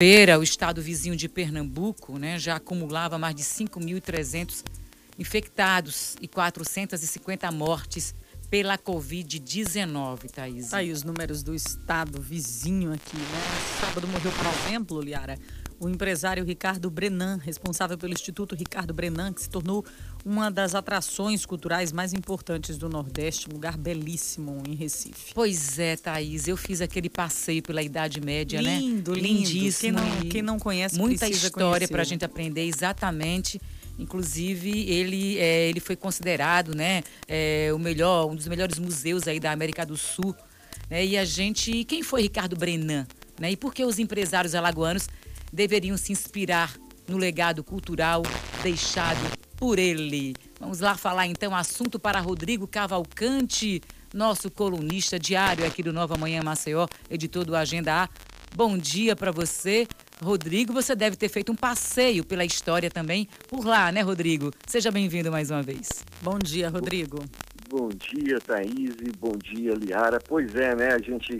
Feira, o estado vizinho de Pernambuco, né, já acumulava mais de 5.300 infectados e 450 mortes pela Covid-19, Thaís. Tá aí os números do estado vizinho aqui, né? Sábado morreu, por exemplo, Liara, o empresário Ricardo Brenan, responsável pelo Instituto Ricardo Brenan, que se tornou uma das atrações culturais mais importantes do Nordeste, um lugar belíssimo em Recife. Pois é, Thaís, eu fiz aquele passeio pela Idade Média, lindo, né? Lindo, Lindíssimo. Quem não, quem não conhece Muita história para a gente aprender exatamente Inclusive, ele, é, ele foi considerado né, é, o melhor, um dos melhores museus aí da América do Sul. Né? E a gente. Quem foi Ricardo Brenan? Né? E por que os empresários alagoanos deveriam se inspirar no legado cultural deixado por ele? Vamos lá falar então assunto para Rodrigo Cavalcante, nosso colunista diário aqui do Nova Manhã Maceió, editor do Agenda A. Bom dia para você. Rodrigo, você deve ter feito um passeio pela história também por lá, né, Rodrigo? Seja bem-vindo mais uma vez. Bom dia, Rodrigo. Bom dia, Thaís, bom dia, Liara. Pois é, né, a gente,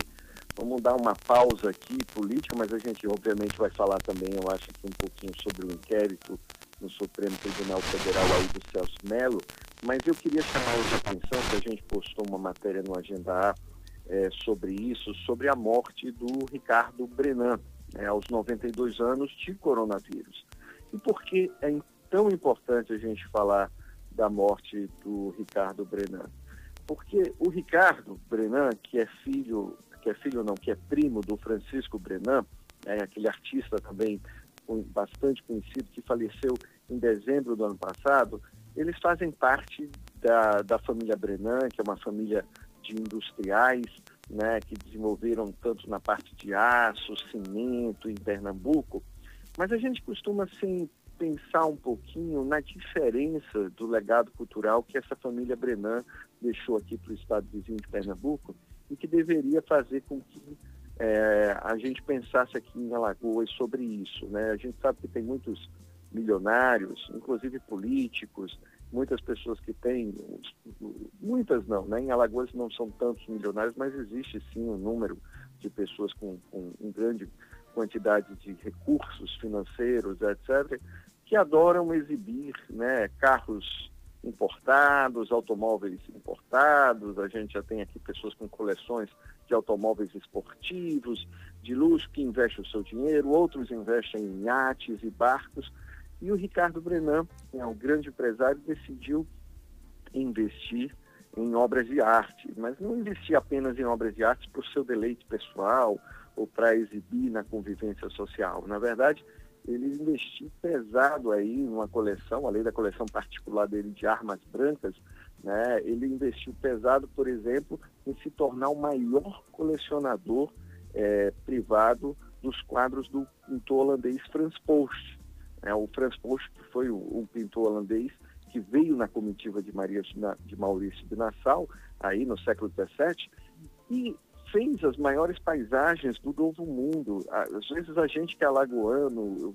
vamos dar uma pausa aqui política, mas a gente obviamente vai falar também, eu acho que um pouquinho sobre o inquérito no Supremo Tribunal Federal aí do Celso Melo, mas eu queria chamar a atenção que a gente postou uma matéria no Agenda A é, sobre isso, sobre a morte do Ricardo Brenan, né, aos 92 anos de coronavírus. E por que é tão importante a gente falar da morte do Ricardo Brenan? Porque o Ricardo Brenan, que é filho, que é filho não, que é primo do Francisco Brenan, é aquele artista também bastante conhecido que faleceu em dezembro do ano passado, eles fazem parte da, da família Brenan, que é uma família de industriais, né, que desenvolveram tanto na parte de aço, cimento em Pernambuco, mas a gente costuma assim pensar um pouquinho na diferença do legado cultural que essa família Brenan deixou aqui para o estado vizinho de Pernambuco e que deveria fazer com que é, a gente pensasse aqui em Alagoas sobre isso. Né? A gente sabe que tem muitos milionários, inclusive políticos, muitas pessoas que têm, muitas não, né? Em Alagoas não são tantos milionários, mas existe sim um número de pessoas com, com uma grande quantidade de recursos financeiros, etc., que adoram exibir né, carros importados, automóveis importados. A gente já tem aqui pessoas com coleções de automóveis esportivos, de luxo, que investem o seu dinheiro, outros investem em iates e barcos e o Ricardo Brenan, que é um grande empresário, decidiu investir em obras de arte, mas não investir apenas em obras de arte para o seu deleite pessoal ou para exibir na convivência social. Na verdade, ele investiu pesado aí numa coleção, além da coleção particular dele de armas brancas, né, ele investiu pesado, por exemplo, em se tornar o maior colecionador é, privado dos quadros do pintor holandês Frans Post. É, o Franz Post, foi um pintor holandês que veio na comitiva de Maria de Maurício de Nassau, aí no século XVII, e fez as maiores paisagens do Novo Mundo. Às vezes a gente que é alagoano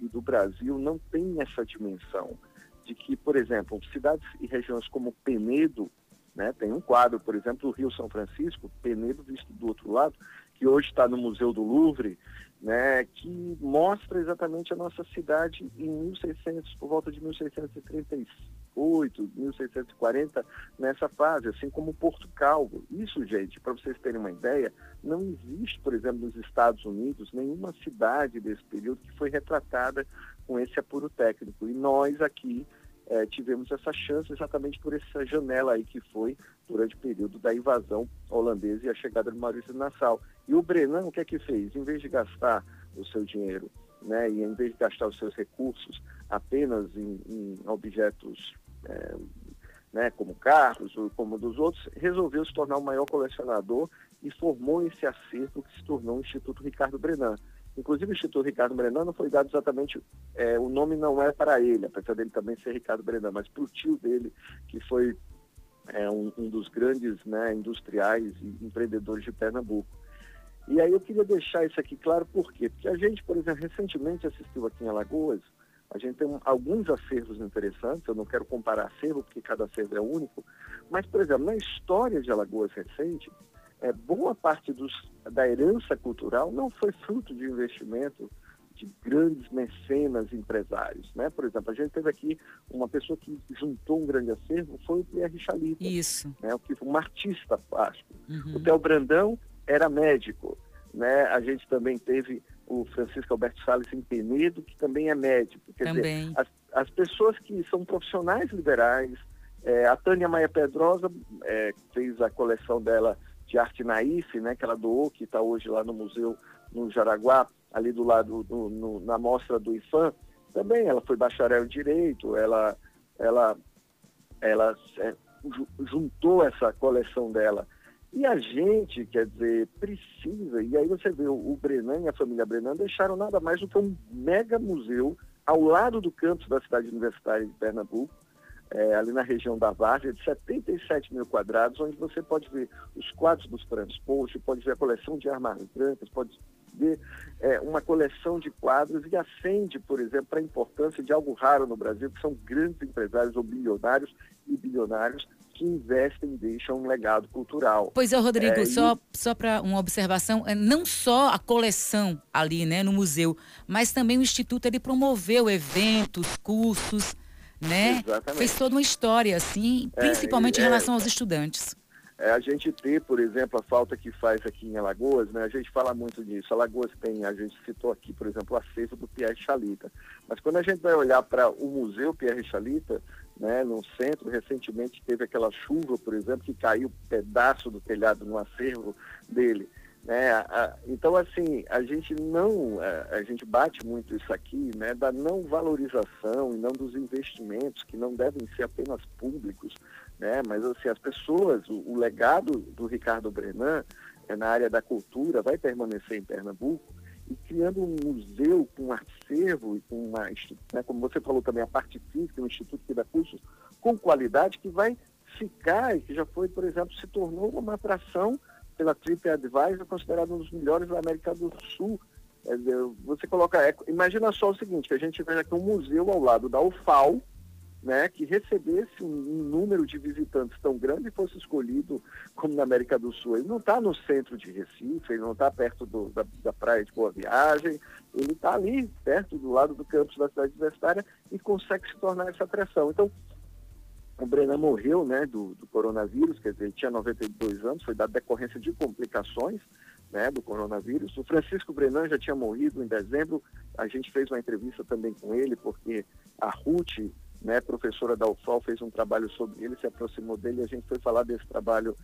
e do Brasil não tem essa dimensão de que, por exemplo, cidades e regiões como Penedo, né, tem um quadro, por exemplo, do Rio São Francisco, Penedo visto do outro lado, que hoje está no Museu do Louvre, né, que mostra exatamente a nossa cidade em 1600, por volta de 1638, 1640, nessa fase, assim como Porto Calvo. Isso, gente, para vocês terem uma ideia, não existe, por exemplo, nos Estados Unidos, nenhuma cidade desse período que foi retratada com esse apuro técnico. E nós aqui é, tivemos essa chance exatamente por essa janela aí que foi durante o período da invasão holandesa e a chegada de Maurício de Nassau. E o Brenan, o que é que fez? Em vez de gastar o seu dinheiro, né, e em vez de gastar os seus recursos apenas em, em objetos é, né, como carros ou como dos outros, resolveu se tornar o maior colecionador e formou esse acervo que se tornou o Instituto Ricardo Brenan. Inclusive, o Instituto Ricardo Brenan não foi dado exatamente, é, o nome não é para ele, apesar dele também ser Ricardo Brenan, mas para o tio dele, que foi é, um, um, dos grandes né, industriais e empreendedores de Pernambuco. E aí eu queria deixar isso aqui claro, por quê? Porque a gente, por exemplo, recentemente assistiu aqui em Alagoas, a gente tem alguns acervos interessantes, eu não quero comparar acervo, porque cada acervo é único, mas, por exemplo, na história de Alagoas recente, é, boa parte dos, da herança cultural não foi fruto de investimento de grandes mecenas empresários, né? Por exemplo, a gente teve aqui uma pessoa que juntou um grande acervo, foi o Pierre Chalita. Isso. Né? Um artista plástico. Uhum. O Theo Brandão era médico, né? A gente também teve o Francisco Alberto Salles em Penedo, que também é médico. Quer também. dizer, as, as pessoas que são profissionais liberais, é, a Tânia Maia Pedrosa é, fez a coleção dela de arte naif, né, que ela doou, que está hoje lá no museu no Jaraguá, ali do lado, do, no, na mostra do IFAM, também ela foi bacharel em Direito, ela, ela, ela é, juntou essa coleção dela. E a gente, quer dizer, precisa, e aí você vê o, Brenan e a família Brenan deixaram nada mais do que um mega museu ao lado do campus da cidade universitária de Pernambuco, é, ali na região da Várzea, de 77 mil quadrados, onde você pode ver os quadros dos transportes, pode ver a coleção de armas brancas, pode ver é, uma coleção de quadros e acende, por exemplo, a importância de algo raro no Brasil, que são grandes empresários ou bilionários e bilionários que investem e deixam um legado cultural. Pois é, Rodrigo, é, só, e... só para uma observação, é, não só a coleção ali né, no museu, mas também o Instituto ele promoveu eventos, cursos, né? Exatamente. Fez toda uma história, assim, é, principalmente é, em relação aos estudantes. É, a gente ter, por exemplo, a falta que faz aqui em Alagoas, né? A gente fala muito disso. Alagoas tem, a gente citou aqui, por exemplo, o acervo do Pierre Chalita. Mas quando a gente vai olhar para o Museu Pierre Chalita, né, no centro, recentemente teve aquela chuva, por exemplo, que caiu um pedaço do telhado no acervo dele. Né? Então, assim, a gente não, a gente bate muito isso aqui, né, da não valorização e não dos investimentos, que não devem ser apenas públicos, né, mas assim, as pessoas, o, o legado do Ricardo Brenan é, na área da cultura vai permanecer em Pernambuco, e criando um museu com um acervo e com uma, né, como você falou também, a parte física, um instituto que dá cursos com qualidade que vai ficar e que já foi, por exemplo, se tornou uma atração pela TripAdvisor, considerado um dos melhores da América do Sul. Você coloca, é, imagina só o seguinte, que a gente tem aqui um museu ao lado da UFAL, né, que recebesse um, um, número de visitantes tão grande e fosse escolhido como na América do Sul. Ele não está no centro de Recife, ele não está perto do, da, da, praia de Boa Viagem, ele está ali, perto do lado do campus da cidade universitária e consegue se tornar essa atração. Então, o Brenan morreu né, do, do, coronavírus, quer dizer, ele tinha 92 anos, foi da decorrência de complicações né, do coronavírus. O Francisco Brenan já tinha morrido em dezembro, a gente fez uma entrevista também com ele, porque a Ruth, né, professora da UFAL, fez um trabalho sobre ele, se aproximou dele, a gente foi falar desse trabalho,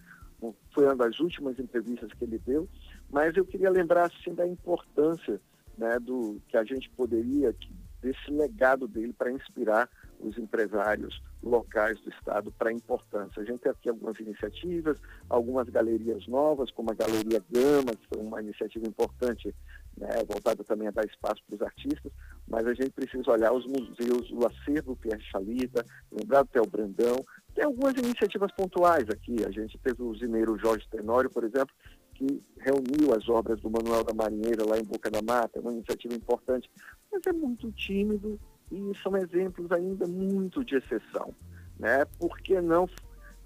foi uma das últimas entrevistas que ele deu, mas eu queria lembrar, assim, da importância né, do que a gente poderia, desse legado dele para inspirar os empresários locais do Estado para a importância. A gente tem aqui algumas iniciativas, algumas galerias novas, como a Galeria Gama, que foi uma iniciativa importante, né, voltada também a dar espaço para os artistas, mas a gente precisa olhar os museus, o acervo Pierre Chalita, lembrar do Theo Brandão, tem algumas iniciativas pontuais aqui. A gente teve o zineiro Jorge Tenório, por exemplo, que reuniu as obras do Manuel da Marinheira lá em Boca da Mata, uma iniciativa importante, mas é muito tímido, e são exemplos ainda muito de exceção. Né? Por que não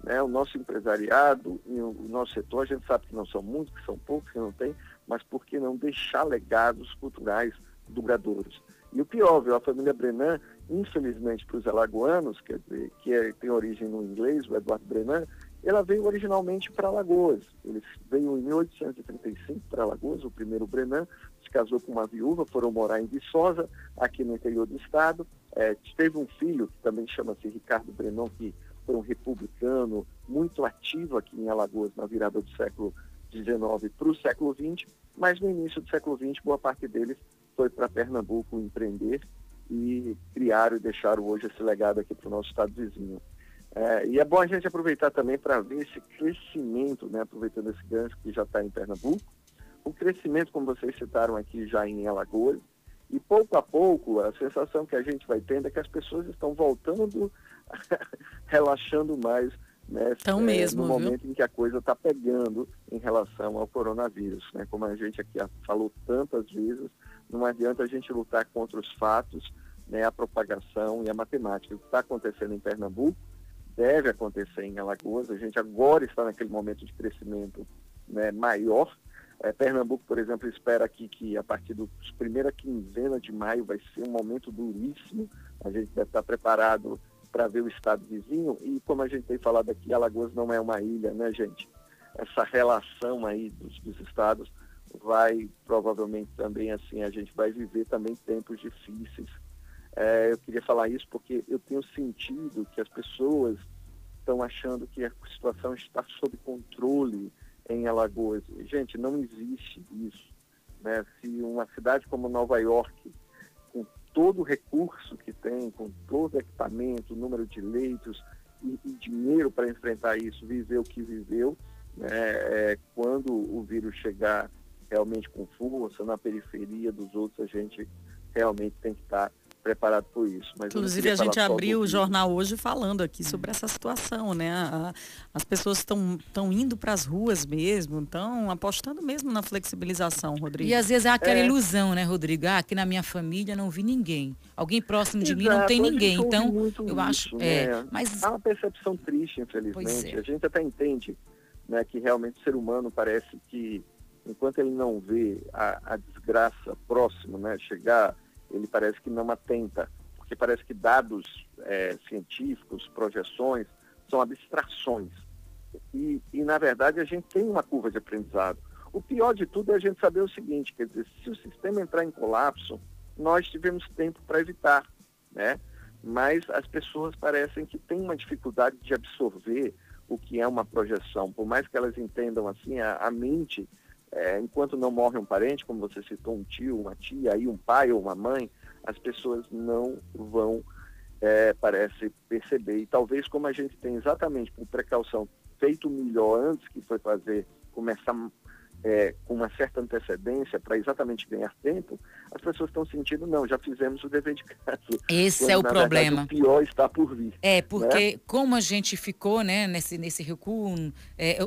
né, o nosso empresariado e o nosso setor, a gente sabe que não são muitos, que são poucos, que não tem, mas por que não deixar legados culturais duradouros? E o pior, viu, a família Brenan, infelizmente para os alagoanos, quer dizer, que é, tem origem no inglês, o Eduardo Brenan, ela veio originalmente para Alagoas. Ele veio em 1835 para Alagoas, o primeiro Brenan, se casou com uma viúva, foram morar em Viçosa, aqui no interior do estado. É, teve um filho, que também chama-se Ricardo Brenan, que foi um republicano muito ativo aqui em Alagoas na virada do século XIX para o século XX, mas no início do século XX, boa parte deles foi para Pernambuco empreender e criaram e deixaram hoje esse legado aqui para o nosso estado vizinho. É, e é bom a gente aproveitar também para ver esse crescimento, né, aproveitando esse gancho que já está em Pernambuco, o crescimento, como vocês citaram aqui, já em Alagoas, e pouco a pouco a sensação que a gente vai tendo é que as pessoas estão voltando, relaxando mais né, Tão é, mesmo, no momento viu? em que a coisa está pegando em relação ao coronavírus. Né? Como a gente aqui falou tantas vezes, não adianta a gente lutar contra os fatos, né, a propagação e a matemática. O que está acontecendo em Pernambuco deve acontecer em Alagoas. A gente agora está naquele momento de crescimento né, maior. É, Pernambuco, por exemplo, espera aqui que a partir da primeira quinzena de maio vai ser um momento duríssimo. A gente deve estar preparado para ver o estado vizinho. E como a gente tem falado aqui, Alagoas não é uma ilha, né, gente? Essa relação aí dos, dos estados vai provavelmente também assim a gente vai viver também tempos difíceis. É, eu queria falar isso porque eu tenho sentido que as pessoas estão achando que a situação está sob controle em Alagoas. Gente, não existe isso. Né? Se uma cidade como Nova York, todo o recurso que tem, com todo o equipamento, número de leitos e, e dinheiro para enfrentar isso, viveu o que viveu, né? é, quando o vírus chegar realmente com força na periferia dos outros, a gente realmente tem que estar preparado por isso. Mas Inclusive, a gente abriu o jornal hoje falando aqui sobre essa situação, né? A, as pessoas estão indo para as ruas mesmo, estão apostando mesmo na flexibilização, Rodrigo. E às vezes há aquela é. ilusão, né, Rodrigo? Ah, aqui na minha família não vi ninguém. Alguém próximo de Exato, mim não tem ninguém. Então, eu isso, acho. É, né? mas... Há uma percepção triste, infelizmente. É. A gente até entende né, que realmente o ser humano parece que, enquanto ele não vê a, a desgraça próxima, né, chegar ele parece que não atenta, porque parece que dados é, científicos, projeções, são abstrações. E, e, na verdade, a gente tem uma curva de aprendizado. O pior de tudo é a gente saber o seguinte, quer dizer, se o sistema entrar em colapso, nós tivemos tempo para evitar, né? Mas as pessoas parecem que têm uma dificuldade de absorver o que é uma projeção. Por mais que elas entendam assim, a, a mente é, enquanto não morre um parente, como você citou, um tio, uma tia, aí um pai ou uma mãe, as pessoas não vão, é, parece, perceber. E talvez como a gente tem exatamente por precaução feito melhor antes que foi fazer, começar é, com uma certa antecedência para exatamente ganhar tempo, as pessoas estão sentindo, não, já fizemos o dever de casa. Esse quando, é o problema. Verdade, o pior está por vir. É, porque né? como a gente ficou né, nesse, nesse recuo, é,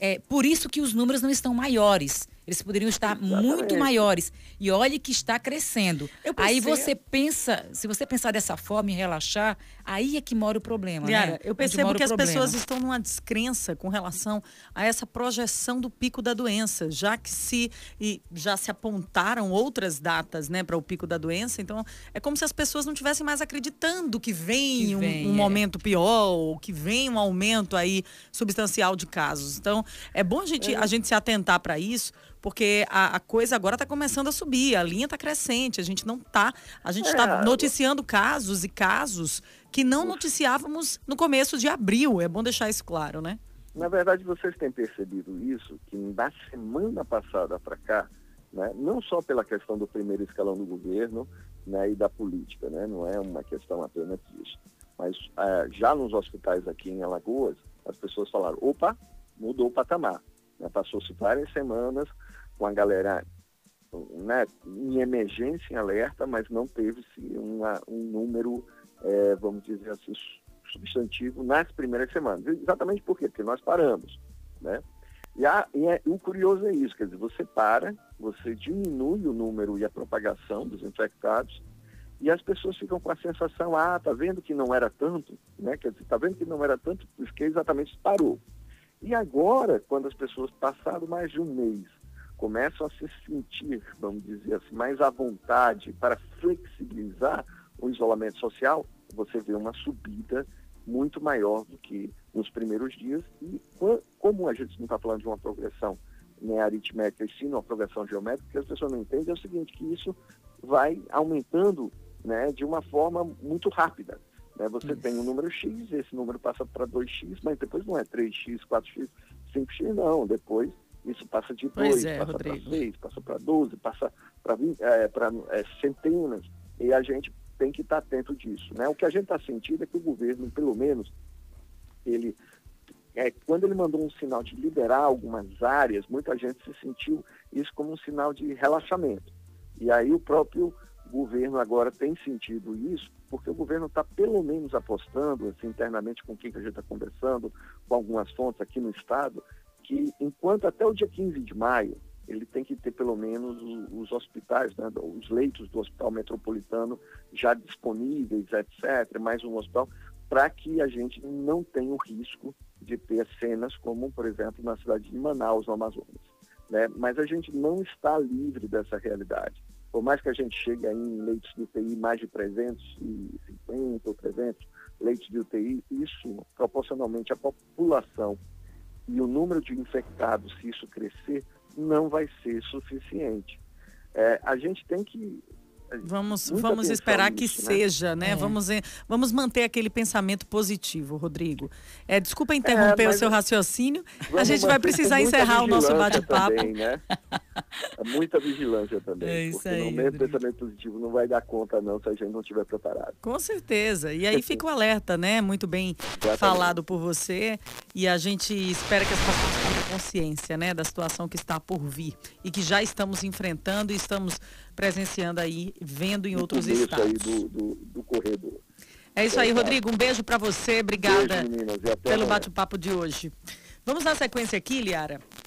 é por isso que os números não estão maiores. Eles poderiam estar Exatamente. muito maiores. E olhe que está crescendo. Aí você pensa, se você pensar dessa forma e relaxar, aí é que mora o problema. Né? eu percebo que as pessoas estão numa descrença com relação a essa projeção do pico da doença, já que se e já se apontaram outras datas né, para o pico da doença. Então, é como se as pessoas não tivessem mais acreditando que vem, que vem um, um é. momento pior, ou que vem um aumento aí substancial de casos. Então, é bom a gente, é. a gente se atentar para isso porque a, a coisa agora está começando a subir, a linha está crescente, a gente não está, a gente está é. noticiando casos e casos que não noticiávamos no começo de abril. É bom deixar isso claro, né? Na verdade, vocês têm percebido isso, que da semana passada para cá, né, não só pela questão do primeiro escalão do governo né, e da política, né, não é uma questão apenas disso, mas é, já nos hospitais aqui em Alagoas, as pessoas falaram, opa, mudou o patamar. Né, Passou-se várias semanas com a galera né, em emergência, em alerta, mas não teve-se um número, é, vamos dizer assim, substantivo nas primeiras semanas. Exatamente por quê? Porque nós paramos. Né? E, a, e é, o curioso é isso, quer dizer, você para, você diminui o número e a propagação dos infectados, e as pessoas ficam com a sensação, ah, tá vendo que não era tanto, né? Quer dizer, tá vendo que não era tanto, porque exatamente parou. E agora, quando as pessoas passaram mais de um mês começam a se sentir, vamos dizer assim, mais à vontade para flexibilizar o isolamento social, você vê uma subida muito maior do que nos primeiros dias. E como a gente não está falando de uma progressão né, aritmética, e sim uma progressão geométrica, que as pessoas não entendem é o seguinte, que isso vai aumentando né, de uma forma muito rápida. Né? Você isso. tem um número X, esse número passa para 2X, mas depois não é 3X, 4X, 5X, não. Depois isso passa de 2, é, passa para 6, passa para 12, passa para é, é, centenas. E a gente tem que estar atento disso. Né? O que a gente está sentindo é que o governo, pelo menos, ele é, quando ele mandou um sinal de liberar algumas áreas, muita gente se sentiu isso como um sinal de relaxamento. E aí o próprio governo agora tem sentido isso, porque o governo está pelo menos apostando, assim, internamente com quem que a gente está conversando, com algumas fontes aqui no Estado, que enquanto até o dia 15 de maio ele tem que ter pelo menos os hospitais, né, os leitos do hospital metropolitano já disponíveis, etc., mais um hospital, para que a gente não tenha o risco de ter cenas como, por exemplo, na cidade de Manaus, no Amazonas. né? mas a gente não está livre dessa realidade. Por mais que a gente chegue em leitos de UTI mais de 350 ou 300 leitos de UTI, isso proporcionalmente à população e o número de infectados, se isso crescer, não vai ser suficiente. É, a gente tem que Vamos, vamos esperar nisso, que né? seja, né? É. Vamos, vamos manter aquele pensamento positivo, Rodrigo. É, desculpa interromper é, o seu raciocínio. A gente vai precisar encerrar o nosso bate-papo. Né? Muita vigilância também. É isso aí. O mesmo pensamento positivo não vai dar conta, não, se a gente não estiver preparado. Com certeza. E aí fica o alerta, né? Muito bem Exatamente. falado por você. E a gente espera que as pessoas tenham consciência, né? Da situação que está por vir e que já estamos enfrentando e estamos presenciando aí, vendo em outros estados. aí do, do, do corredor. É isso aí, Rodrigo. Um beijo para você. Obrigada beijo, meninas, pelo bate-papo de hoje. Vamos na sequência aqui, Liara.